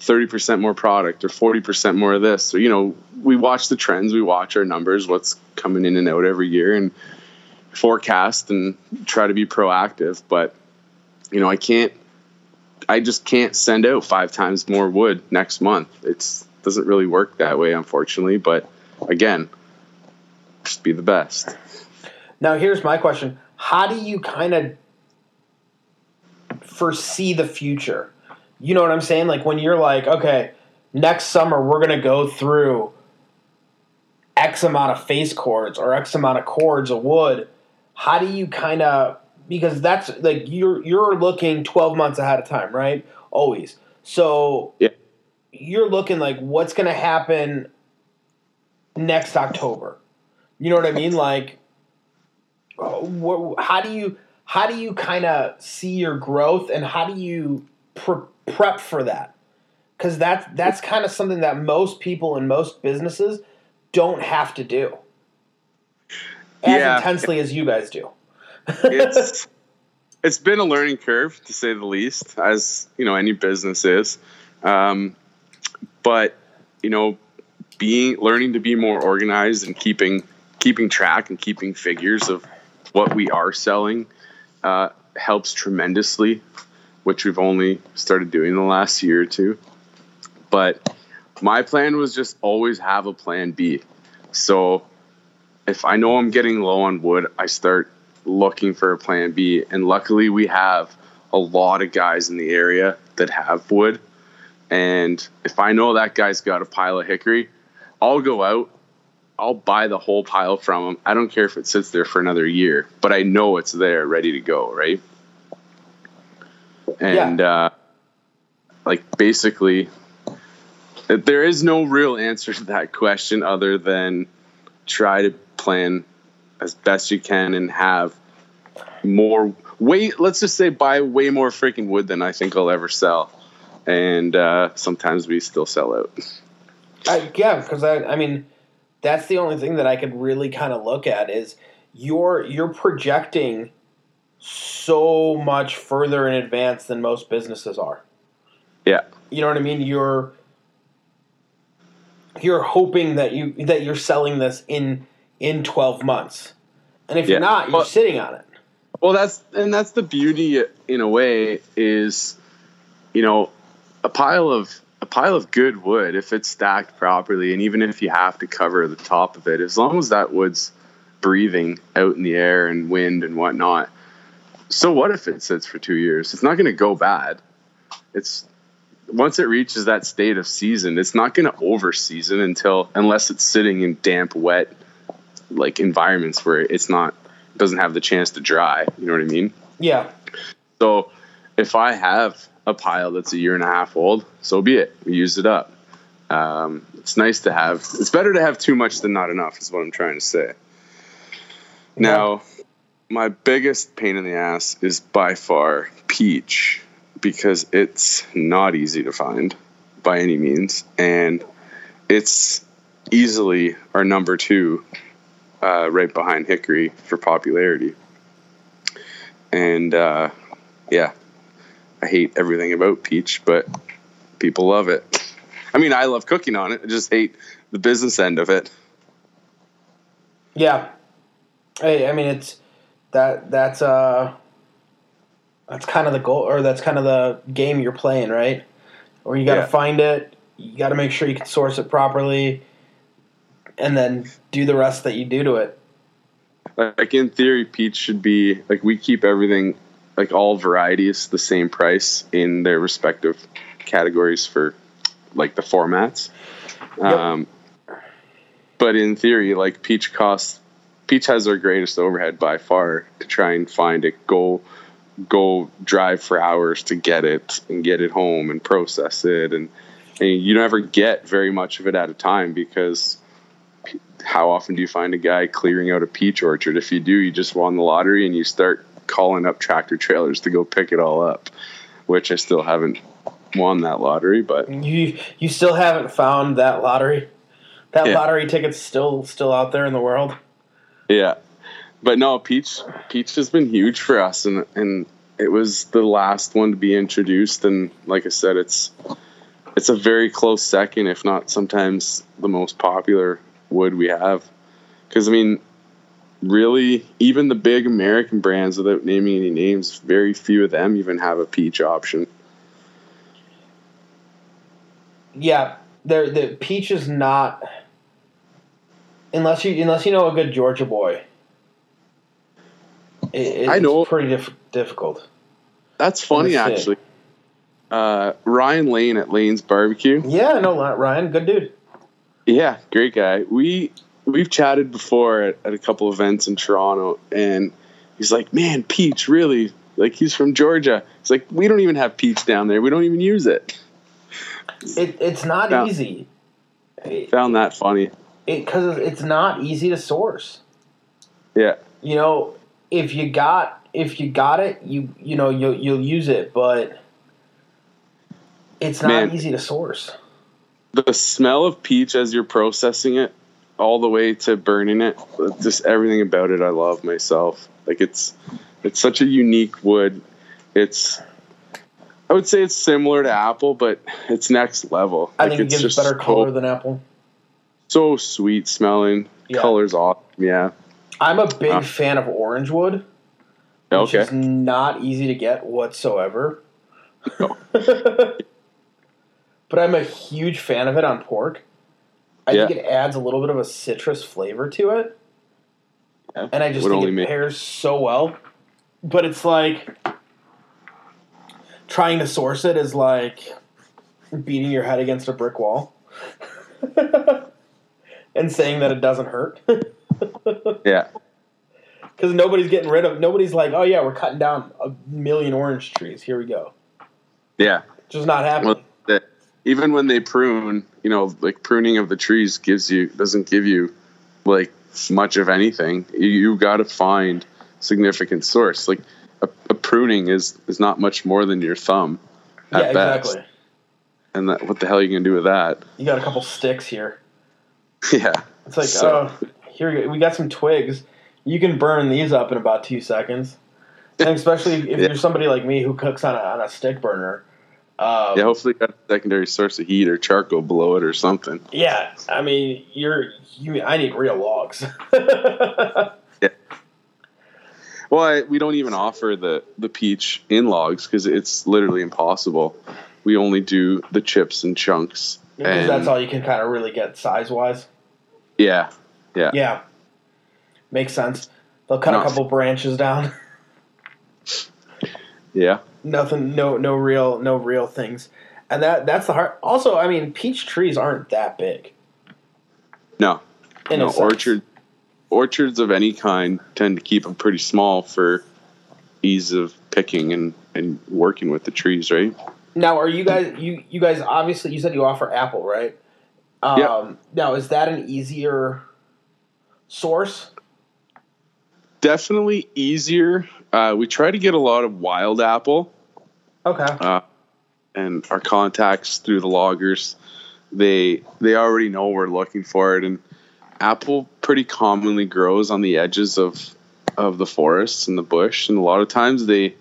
30% more product or 40% more of this. So, you know, we watch the trends, we watch our numbers, what's coming in and out every year and forecast and try to be proactive. But, you know, I can't, I just can't send out five times more wood next month. It's doesn't really work that way, unfortunately. But again, just be the best. Now here's my question. How do you kind of foresee the future? You know what I'm saying? Like when you're like, okay, next summer we're going to go through X amount of face cords or X amount of cords of wood. How do you kind of because that's like you're you're looking 12 months ahead of time, right? Always. So Yeah. you're looking like what's going to happen next October. You know what I mean? Like how do you how do you kind of see your growth and how do you pre- prep for that? Because that's that's kind of something that most people in most businesses don't have to do as Yeah. intensely as you guys do. it's it's been a learning curve to say the least, as you know any business is. Um, but you know, being learning to be more organized and keeping keeping track and keeping figures of what we are selling uh, helps tremendously, which we've only started doing in the last year or two. But my plan was just always have a plan B. So if I know I'm getting low on wood, I start looking for a plan B. And luckily, we have a lot of guys in the area that have wood. And if I know that guy's got a pile of hickory, I'll go out, I'll buy the whole pile from them. I don't care if it sits there for another year, but I know it's there ready to go, right? And uh, like basically, there is no real answer to that question other than try to plan as best you can and have more way let's just say buy way more freaking wood than I think I'll ever sell. And uh, sometimes we still sell out. I, yeah, because I, I mean, that's the only thing that I could really kind of look at is you're you're projecting so much further in advance than most businesses are. Yeah. You know what I mean? You're you're hoping that you that you're selling this in in 12 months. And if Yeah. you're not, you're Well- sitting on it. Well, that's and that's the beauty in a way is, you know, a pile of a pile of good wood if it's stacked properly, and even if you have to cover the top of it, as long as that wood's breathing out in the air and wind and whatnot. So what if it sits for two years? It's not going to go bad. It's once it reaches that state of season, it's not going to over season until unless it's sitting in damp, wet, like environments where it's not doesn't have the chance to dry. You know what I mean? Yeah. So if I have a pile that's a year and a half old, so be it. We used it up. Um, it's nice to have. It's better to have too much than not enough. Is what I'm trying to say. Now, my biggest pain in the ass is by far peach because it's not easy to find by any means, and it's easily our number two, uh, right behind hickory for popularity. And uh, yeah, I hate everything about peach, but people love it. I mean, I love cooking on it. I just hate the business end of it. Yeah. Hey, I mean it's that that's uh that's kind of the goal or that's kind of the game you're playing, right? Where you got to Yeah. find it, you got to make sure you can source it properly and then do the rest that you do to it. Like in theory, peach should be like we keep everything like all varieties the same price in their respective categories for like the formats. Um, but in theory, like peach costs, peach has their greatest overhead by far to try and find it. Go, go drive for hours to get it and get it home and process it, and, and you never get very much of it at a time because how often do you find a guy clearing out a peach orchard? If you do, you just won the lottery and you start calling up tractor trailers to go pick it all up, which I still haven't won that lottery, but You you still haven't found that lottery. That Yeah. lottery ticket's still still out there in the world. Yeah, but no, peach peach has been huge for us, and and it was the last one to be introduced, and like I said, it's it's a very close second, if not sometimes the most popular wood we have. Because I mean, really, even the big American brands, without naming any names, very few of them even have a peach option. Yeah, there the peach is not unless you unless you know a good Georgia boy. It, it's I know. pretty diff- difficult. That's funny, Let me see. actually. Uh, Ryan Lane at Lane's Barbecue. Yeah, no, Ryan, good dude. Yeah, great guy. We we've chatted before at, at a couple events in Toronto, and he's like, "Man, peach, really? Like he's from Georgia." He's like, "We don't even have peach down there. We don't even use it." It, it's not Yeah. easy. Found that funny. because it's not easy to source. Yeah, You know, if you got if you got it, you you know you'll you'll use it, but it's not Man. easy to source. the smell of peach as you're processing it, all the way to burning it, just everything about it, I love myself. Like it's it's such a unique wood. It's I would say it's similar to apple, but it's next level. I Like, think it it's gives just better color than apple. so sweet smelling. Yeah. Colors awesome. Yeah. I'm a big Uh, fan of orange wood. which Okay. is not easy to get whatsoever. No. but I'm a huge fan of it on pork. I Yeah. think it adds a little bit of a citrus flavor to it, Yeah. and I just Would think it pairs so well. But it's like trying to source it is like beating your head against a brick wall and saying that it doesn't hurt. Yeah. Because nobody's getting rid of. Nobody's like, oh yeah, we're cutting down a million orange trees. Here we go. Yeah. Just not happening. Well, even when they prune, you know, like pruning of the trees gives you doesn't give you like much of anything, you, you got to find significant source. Like a, a, pruning is is not much more than your thumb at yeah, best. And that, what the hell are you gonna do with that? You got a couple sticks here. Yeah. It's like, So- oh, here we got some twigs. You can burn these up in about two seconds. And especially if Yeah. you're somebody like me who cooks on a, on a stick burner. Um, Yeah, hopefully got a secondary source of heat or charcoal below it or something. yeah, I mean, you're you. I need real logs. yeah. Well, I, we don't even offer the the peach in logs because it's literally impossible. We only do the chips and chunks. because and that's all you can kind of really get size wise. yeah, yeah, Yeah, makes sense. They'll cut No. a couple branches down. yeah. Nothing, no, no real, no real things, and that that's the heart. Also, I mean, peach trees aren't that big. No, In no orchard orchards of any kind tend to keep them pretty small for ease of picking and and working with the trees, right? Now, are you guys you you guys obviously you said you offer Apple, right? Um, Yeah. Now, is that an easier source? Definitely easier. Uh, we try to get a lot of wild apple. Okay. uh, and our contacts through the loggers they they already know we're looking for it and apple pretty commonly grows on the edges of of the forests and the bush and a lot of times they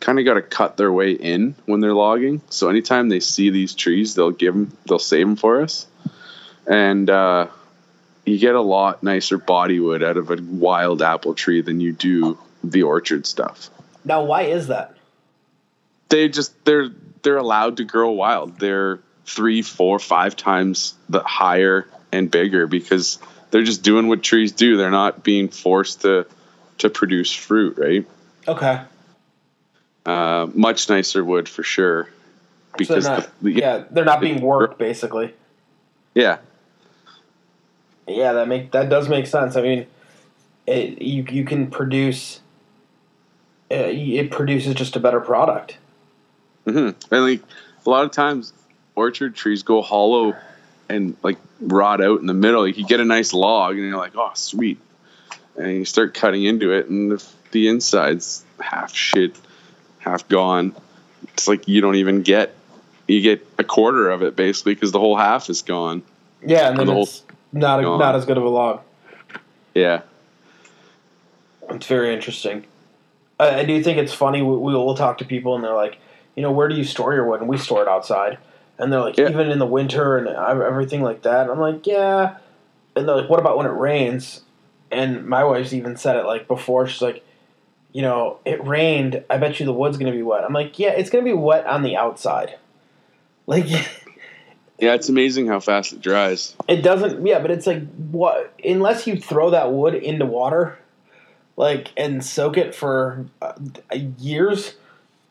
kind of got to cut their way in when they're logging so anytime they see these trees they'll give them they'll save them for us and uh, you get a lot nicer body wood out of a wild apple tree than you do the orchard stuff Now, why is that? they just they're they're allowed to grow wild. They're three, four, five times the higher and bigger because they're just doing what trees do. They're not being forced to to produce fruit, right? Okay. Uh, much nicer wood for sure. So they're Because not, the- yeah, they're not being worked basically. yeah, Yeah, that make that does make sense. I mean, it, you you can produce. Uh, it produces just a better product. hmm and like a lot of times orchard trees go hollow and like rot out in the middle. Like you get a nice log and you're like, oh sweet, and you start cutting into it and the, the inside's half shit, half gone. It's like you don't even get you get a quarter of it basically because the whole half is gone. Yeah, and then The it's not a, not as good of a log. Yeah, It's very interesting. I, I do think it's funny. We, we will talk to people and they're like, you know, where do you store your wood? And we store it outside. And they're like, Yeah. even in the winter and everything like that. I'm like, yeah. And they're like, what about when it rains? And my wife's even said it like before. She's like, you know, it rained. I bet you the wood's gonna be wet. I'm like, yeah, it's gonna be wet on the outside. Like, yeah. It's amazing how fast it dries. it doesn't. Yeah, but it's like what? Unless you throw that wood into water, like and soak it for uh, years,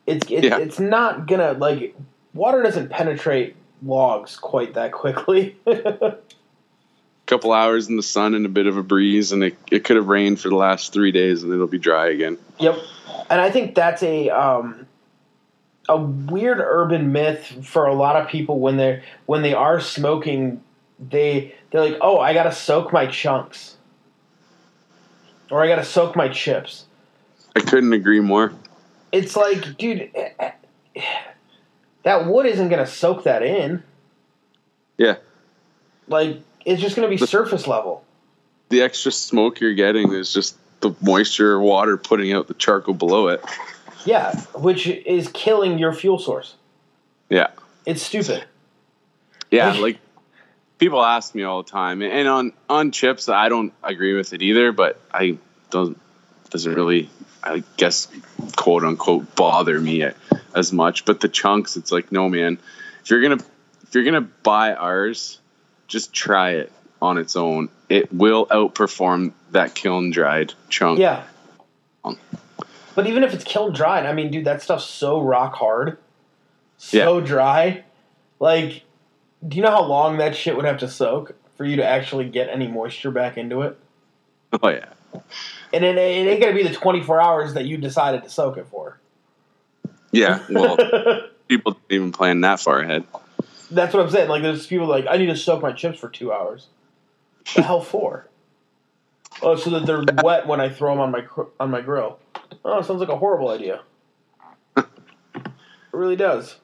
it's it's, Yeah. it's not gonna like water doesn't penetrate logs quite that quickly. A couple hours in the sun and a bit of a breeze, and it, it could have rained for the last three days, and it'll be dry again. Yep, and I think that's a um, a weird urban myth for a lot of people when they're when they are smoking. They they're like, oh, I gotta soak my chunks, or I gotta soak my chips. I couldn't agree more. It's like, dude, eh, eh, that wood isn't gonna soak that in. Yeah. Like, it's just gonna be surface level. The extra smoke you're getting is just the moisture or water putting out the charcoal below it. Yeah, which is killing your fuel source. Yeah. It's stupid. Yeah, Like- like people ask me all the time, and on on chips, I don't agree with it either. But I don't doesn't really, I guess, quote unquote, bother me as much. But the chunks, it's like, no, man, if you're gonna if you're gonna buy ours, just try it on its own. It will outperform that kiln dried chunk. Yeah. Um, But even if it's kiln dried, I mean, dude, that stuff's so rock hard, so dry. Like, do you know how long that shit would have to soak for you to actually get any moisture back into it? Oh yeah. And it, it ain't gonna be the 24 hours that you decided to soak it for. Yeah. Well, people don't even plan that far ahead. That's what I'm saying. Like, there's people like, I need to soak my chips for two hours. The hell for? Oh, so that they're wet when I throw them on my on my grill. Oh, sounds like a horrible idea. it really does.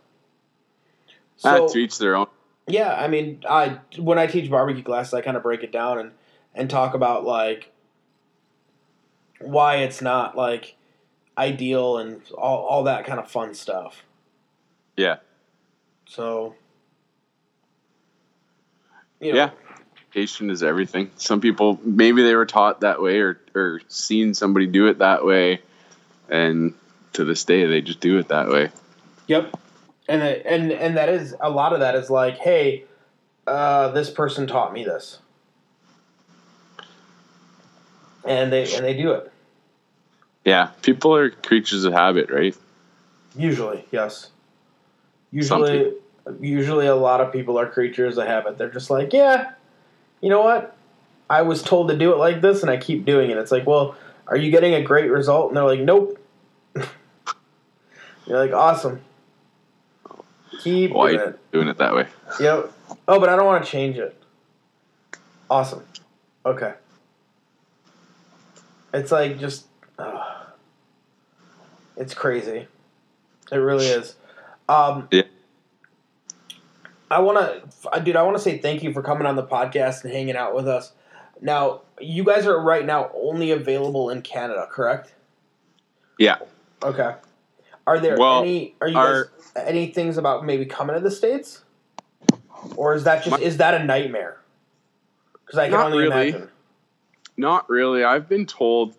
ah, So to each their own. Yeah, I mean, I when I teach barbecue classes, I kind of break it down and and talk about like why it's not like ideal and all all that kind of fun stuff. Yeah, So you know, yeah. Patient is everything. Some people maybe they were taught that way or or seen somebody do it that way, and to this day they just do it that way. Yep. And it, and and that is a lot of that is like, hey, uh, this person taught me this, and they and they do it Yeah, people are creatures of habit, right? usually. Yes. Usually, usually a lot of people are creatures of habit. They're just like, yeah, you know what? I was told to do it like this, and I keep doing it. It's like, well, are you getting a great result? And they're like, nope. You're like, awesome. Keep Why doing it. doing it that way? Yep. Oh, but I don't want to change it. Awesome. Okay. It's like just. Uh, it's crazy. It really is. Um, Yeah. I want to, dude. I want to say thank you for coming on the podcast and hanging out with us. Now, you guys are right now only available in Canada, correct? Yeah. Okay. Are there Well, any? Are you our- guys any things about maybe coming to the states, or is that just is that a nightmare? Because I can only really. imagine. Not really. I've been told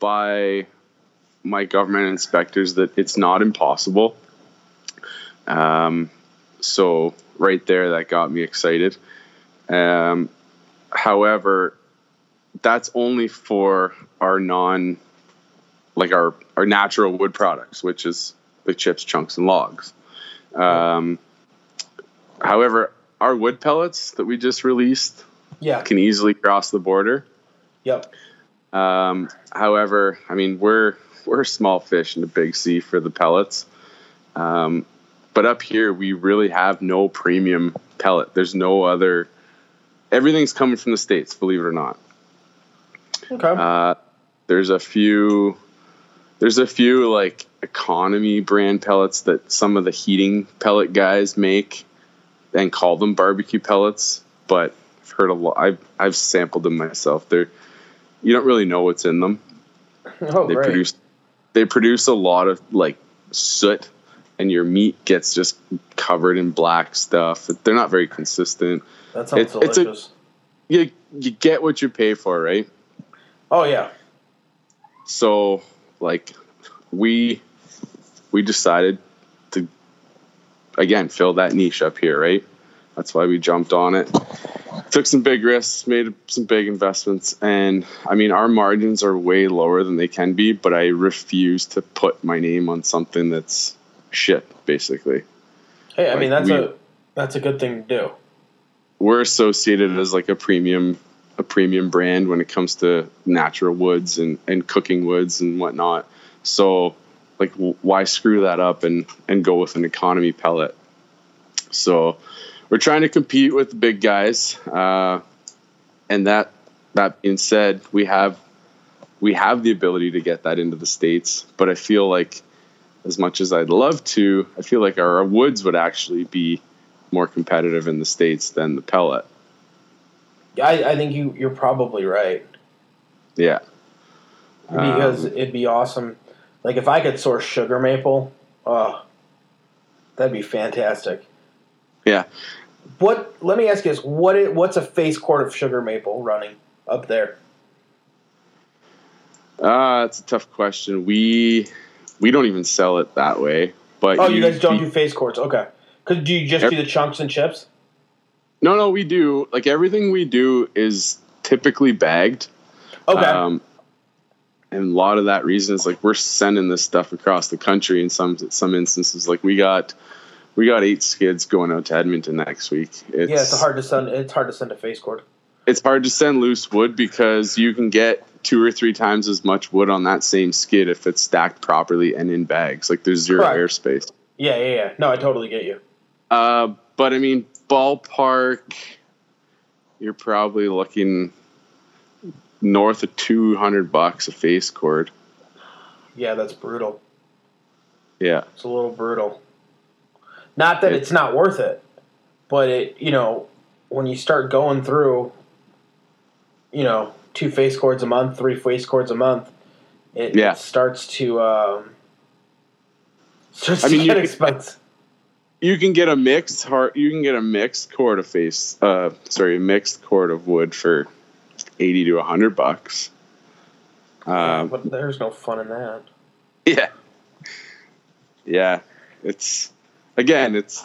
by my government inspectors that it's not impossible. Um, so right there, that got me excited. Um, however, that's only for our non, like our our natural wood products, which is the chips, chunks, and logs. Um, however, our wood pellets that we just released Yeah. can easily cross the border. Yep. Um, however, I mean we're we're a small fish in the big sea for the pellets. Um, but up here we really have no premium pellet. There's no other. Everything's coming from the states, believe it or not. Okay. Uh, there's a few. There's a few like economy brand pellets that some of the heating pellet guys make, and call them barbecue pellets. But I've heard a lot. I've I've sampled them myself. They're you don't really know what's in them. oh, They great. produce they produce a lot of like soot, and your meat gets just covered in black stuff. They're not very consistent. that sounds it's- it's a- delicious. You you get what you pay for, right? oh yeah. so like we we decided to again fill that niche up here right? That's why we jumped on it. Took some big risks made some big investments and i mean our margins are way lower than they can be but i refuse to put my name on something that's shit basically. Hey, I mean that's we- a that's a good thing to do. we're associated as like a premium a premium brand when it comes to natural woods and, and cooking woods and whatnot. So like why screw that up and and go with an economy pellet? So we're trying to compete with the big guys. Uh, and that that being said, we have we have the ability to get that into the states, but I feel like as much as I'd love to, I feel like our woods would actually be more competitive in the states than the pellet. I, I think you you're probably right Yeah. because Um, it'd be awesome. Like if I could source sugar maple, oh, that'd be fantastic. Yeah. What? Let me ask you this: what? i- What's a face cord of sugar maple running up there? Uh, that's a tough question. We we don't even sell it that way. But Oh, you, guys don't you- do face cords, okay? Because do you just do the chunks and chips? No, no, we do. Like everything we do is typically bagged. Okay. Um, and a lot of that reason is like we're sending this stuff across the country in some some instances. Like we got we got eight skids going out to Edmonton next week. It's, yeah, it's hard to send. It's hard to send a face cord. it's hard to send loose wood because you can get two or three times as much wood on that same skid if it's stacked properly and in bags. Like there's zero Correct. airspace. Yeah, yeah, yeah. No, I totally get you. Uh, but I mean, ballpark, you're probably looking north of 200 bucks a face cord. Yeah, that's brutal. Yeah. It's a little brutal. Not that it's not worth it, but it you know when you start going through, you know, two face cords a month, three face cords a month, it, Yeah. it starts to um, starts I mean, to get expensive. You can get a mixed heart. You can get a mixed cord of face. Uh, sorry, a mixed cord of wood for eighty to hundred bucks. Um, but there's no fun in that. yeah, yeah. It's again, it's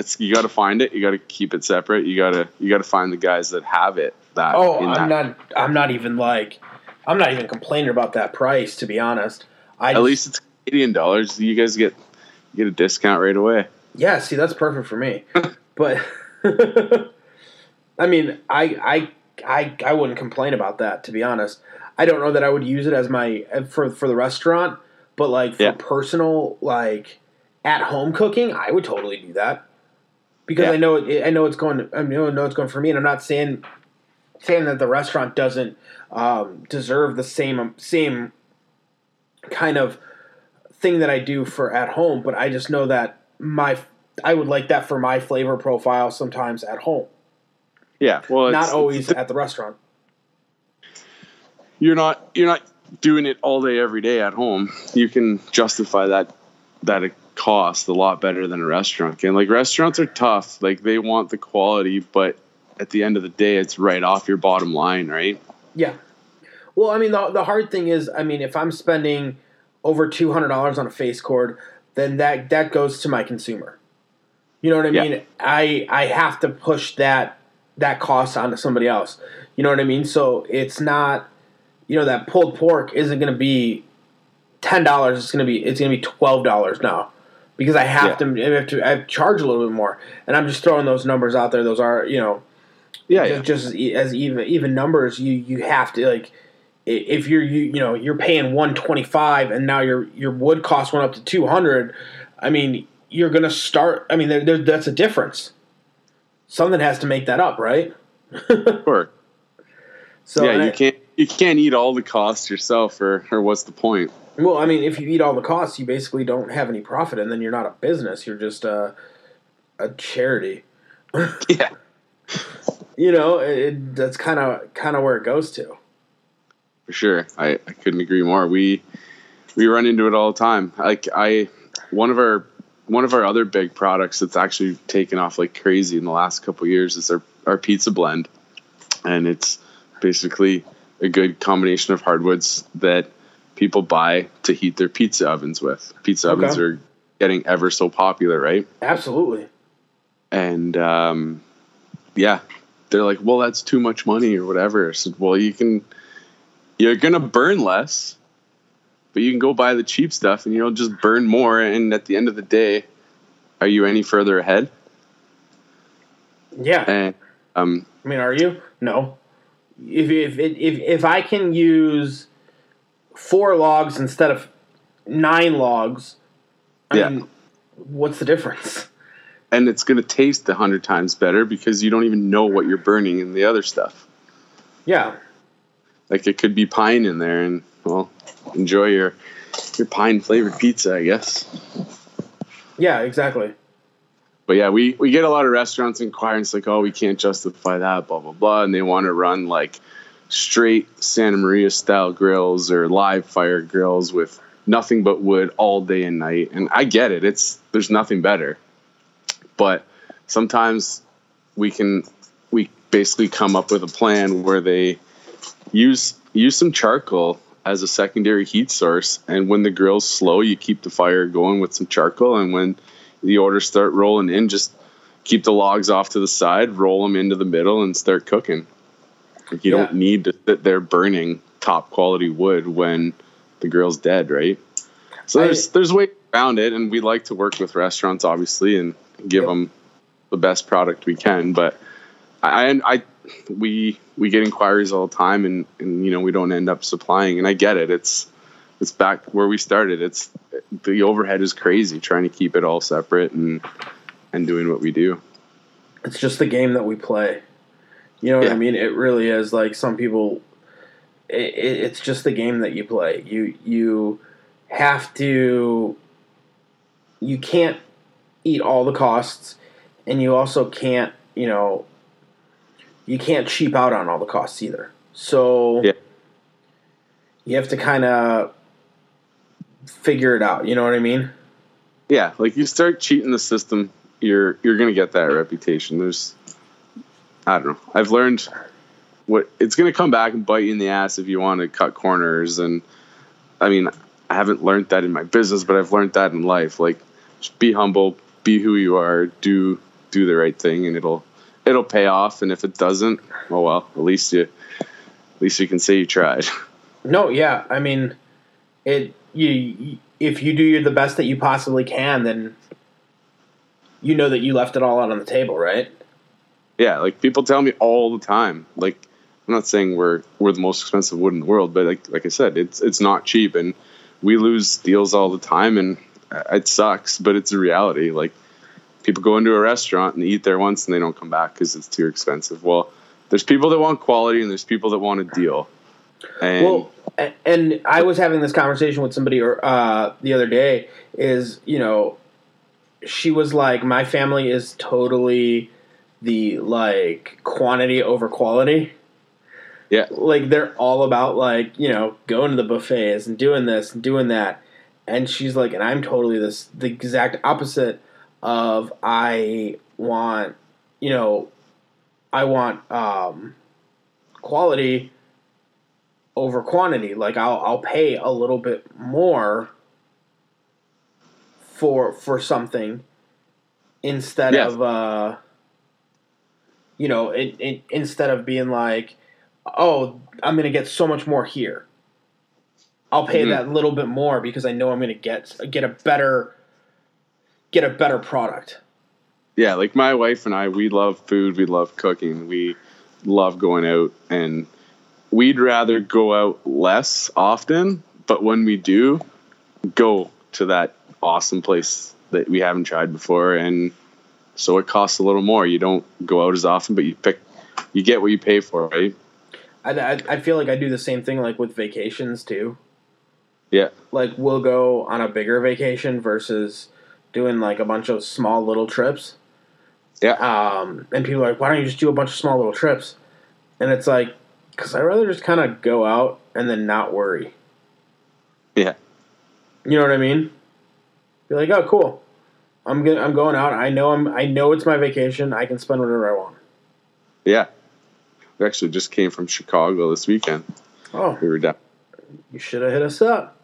it's you got to find it. You got to keep it separate. You got to you got to find the guys that have it. That Oh, I'm that- not. I'm not even like. I'm not even complaining about that price. To be honest, I At just- least it's Canadian dollars. You guys get get a discount right away. Yeah, see, that's perfect for me. but I mean, I, I, I, I wouldn't complain about that. To be honest, I don't know that I would use it as my for for the restaurant, but like for Yeah. personal like at home cooking, I would totally do that because Yeah. I know it, I know it's going. I know it's going for me, and I'm not saying saying that the restaurant doesn't um, deserve the same same kind of thing that I do for at home, but I just know that my I would like that for my flavor profile sometimes at home, Yeah, well, it's, not always at the restaurant. you're not you're not doing it all day every day at home. You can justify that that it cost a lot better than a restaurant can. Like restaurants are tough. Like they want the quality, but at the end of the day, it's right off your bottom line, right? Yeah. Well, I mean, the, the hard thing is, I mean, if I'm spending over two hundred dollars on a face cord, then that that goes to my consumer. You know what I Yeah. mean? I I have to push that that cost onto somebody else. You know what I mean? So it's not, you know, that pulled pork isn't going to be ten dollars. It's going to be it's going to be twelve dollars now because I have Yeah. to I have to I have to charge a little bit more. And I'm just throwing those numbers out there. Those are you know Yeah, ju- yeah. just as, as even even numbers you you have to like if you're you, you know you're paying 125 and now your your wood cost went up to 200 i mean you're gonna start i mean there, there, that's a difference. Something has to make that up right? Sure. so yeah, you I- can't you can't eat all the costs yourself, or or what's the point? well i mean if you eat all the costs you basically don't have any profit and then you're not a business you're just a, a charity. Yeah, you know it, it- that's kind of kind of where it goes to for sure. I, I couldn't agree more. We we run into it all the time. Like I one of our one of our other big products that's actually taken off like crazy in the last couple of years is our, our pizza blend. And it's basically a good combination of hardwoods that people buy to heat their pizza ovens with. Pizza Okay. ovens are getting ever so popular, right? absolutely and um, yeah, they're like, well, that's too much money or whatever. I said, well, you can, you're gonna burn less, but you can go buy the cheap stuff and you'll just burn more. And at the end of the day, are you any further ahead? yeah And um, I mean, are you? No. If if if if I can use four logs instead of nine logs, I Yeah. mean, what's the difference? and it's gonna taste a hundred times better because you don't even know what you're burning in the other stuff. Yeah, Like it could be pine in there, and well, enjoy your your pine flavored pizza, I guess. yeah, exactly. but yeah, we, we get a lot of restaurants inquiring. It's like, oh, we can't justify that, blah blah blah, and they want to run like straight Santa Maria style grills or live fire grills with nothing but wood all day and night. And I get it; it's there's nothing better, but sometimes we can we basically come up with a plan where they use use some charcoal as a secondary heat source and when the grill's slow you keep the fire going with some charcoal and when the orders start rolling in just keep the logs off to the side roll them into the middle and start cooking like you Yeah. don't need to sit there burning top quality wood when the grill's dead right so I- there's there's ways around it and we like to work with restaurants obviously and give Yep. them the best product we can but I, I, I we we get inquiries all the time and, and you know we don't end up supplying and I get it it's it's back where we started it's the overhead is crazy trying to keep it all separate and and doing what we do It's just the game that we play. You know what I mean? It really is like some people it, it's just the game that you play. You you have to. You can't eat all the costs, and you also can't you know. You can't cheap out on all the costs either. So Yeah. you have to kind of figure it out. You know what I mean? Yeah, like you start cheating the system, you're you're gonna get that reputation. There's, I don't know. I've learned what it's gonna come back and bite you in the ass if you want to cut corners. And I mean, I haven't learned that in my business, but I've learned that in life. Like, just be humble, be who you are, do do the right thing, and it'll it'll pay off. And if it doesn't, oh well. At least you at least you can say you tried. No, yeah. I mean, it. You if you do your the best that you possibly can, then you know that you left it all out on the table, right? Yeah, like people tell me all the time. Like I'm not saying we're we're the most expensive wood in the world, but like like I said, it's it's not cheap, and we lose deals all the time, and it sucks, but it's a reality. Like people go into a restaurant and eat there once and they don't come back because it's too expensive. Well, there's people that want quality and there's people that want a deal. And Well, and I was having this conversation with somebody uh, the other day. Is you know, she was like, my family is totally the like quantity over quality. yeah, like they're all about like you know going to the buffets and doing this and doing that and she's like and i'm totally this the exact opposite of i want you know i want um quality over quantity like i'll i'll pay a little bit more for for something instead Yes. of uh you know it, it instead of being like oh, I'm going to get so much more here. I'll pay Mhm. that little bit more because I know I'm going to get get a better get a better product. yeah, like my wife and I, we love food, we love cooking, we love going out, and we'd rather go out less often, but when we do, go to that awesome place that we haven't tried before, and so it costs a little more. You don't go out as often, but you pick, you get what you pay for, right? I, I, I feel like I do the same thing like with vacations too. Yeah, Like we'll go on a bigger vacation versus doing like a bunch of small little trips. yeah, Um, and people are like, why don't you just do a bunch of small little trips? And it's like, because I'd rather just kind of go out and then not worry. yeah, You know what I mean? Be like, oh, cool. I'm gonna, I'm going out. I know I'm. I know it's my vacation. I can spend whatever I want. yeah. We actually just came from Chicago this weekend. Oh, We were down. you should have hit us up.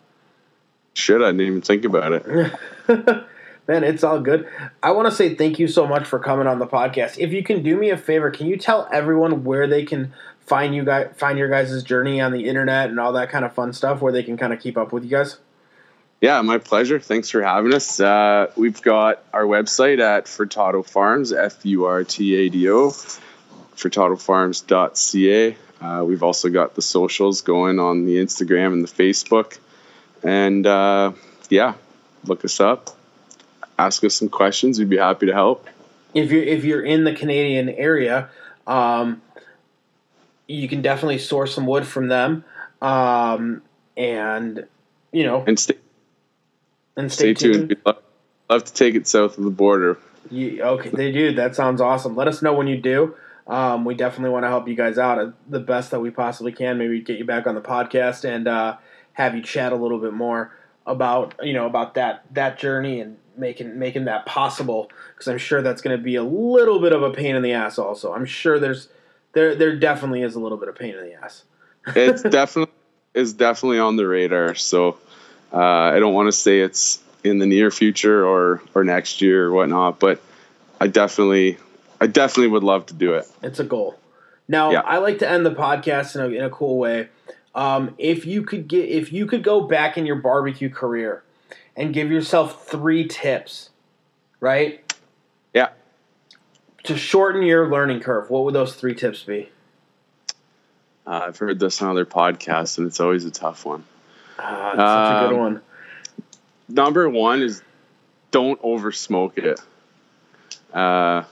Should I didn't even think about it. Man, it's all good. I want to say thank you so much for coming on the podcast. If you can do me a favor, can you tell everyone where they can find you guys, find your guys' journey on the internet and all that kind of fun stuff, where they can kind of keep up with you guys? Yeah, my pleasure. Thanks for having us. Uh, we've got our website at Furtado Farms, F U R T A D O, furtadofarms.ca. Uh, we've also got the socials going on the Instagram and the Facebook. And uh, yeah, look us up, ask us some questions. We'd be happy to help. if you're if you're in the Canadian area, um, you can definitely source some wood from them, um, and you know, And stay, and stay stay, tuned. We'd love, love to take it south of the border. You, okay, they do. That sounds awesome. Let us know when you do. Um, we definitely want to help you guys out uh, the best that we possibly can. Maybe get you back on the podcast and uh, have you chat a little bit more about you know about that that journey and making making that possible. Because I'm sure that's going to be a little bit of a pain in the ass. Also, I'm sure there's there there definitely is a little bit of pain in the ass. it's definitely is definitely on the radar. So uh, I don't want to say it's in the near future or or next year or whatnot, but I definitely I definitely would love to do it. It's a goal. Now, Yeah. I like to end the podcast in a, in a cool way. Um, if you could get, if you could go back in your barbecue career and give yourself three tips, right, Yeah. to shorten your learning curve, what would those three tips be? Uh, I've heard this on other podcasts, and it's always a tough one. Ah, it's such a good Um, one. Number one is don't over smoke it. Uh,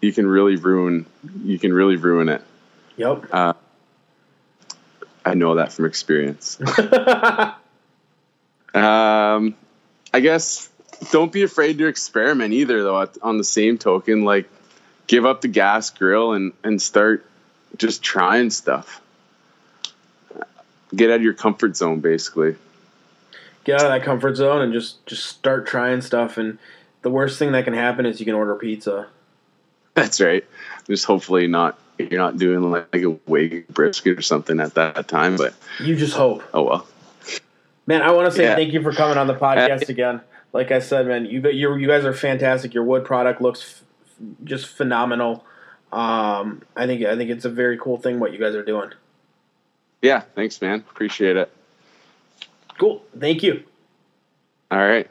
you can really ruin you can really ruin it. Yep. Uh, I know that from experience. um, I guess don't be afraid to experiment either, though. On the same token, like give up the gas grill and and start just trying stuff. Get out of your comfort zone, basically. Get out of that comfort zone and just just start trying stuff. And the worst thing that can happen is you can order pizza. That's right. Just hopefully not you're not doing like, like a wig brisket or something at that time, but you just hope. Oh well. Man, I want to say yeah. thank you for coming on the podcast again. Like I said, man, you you you guys are fantastic. Your wood product looks f- just phenomenal. Um, I think I think it's a very cool thing what you guys are doing. Yeah, thanks, man. Appreciate it. Cool. Thank you. All right.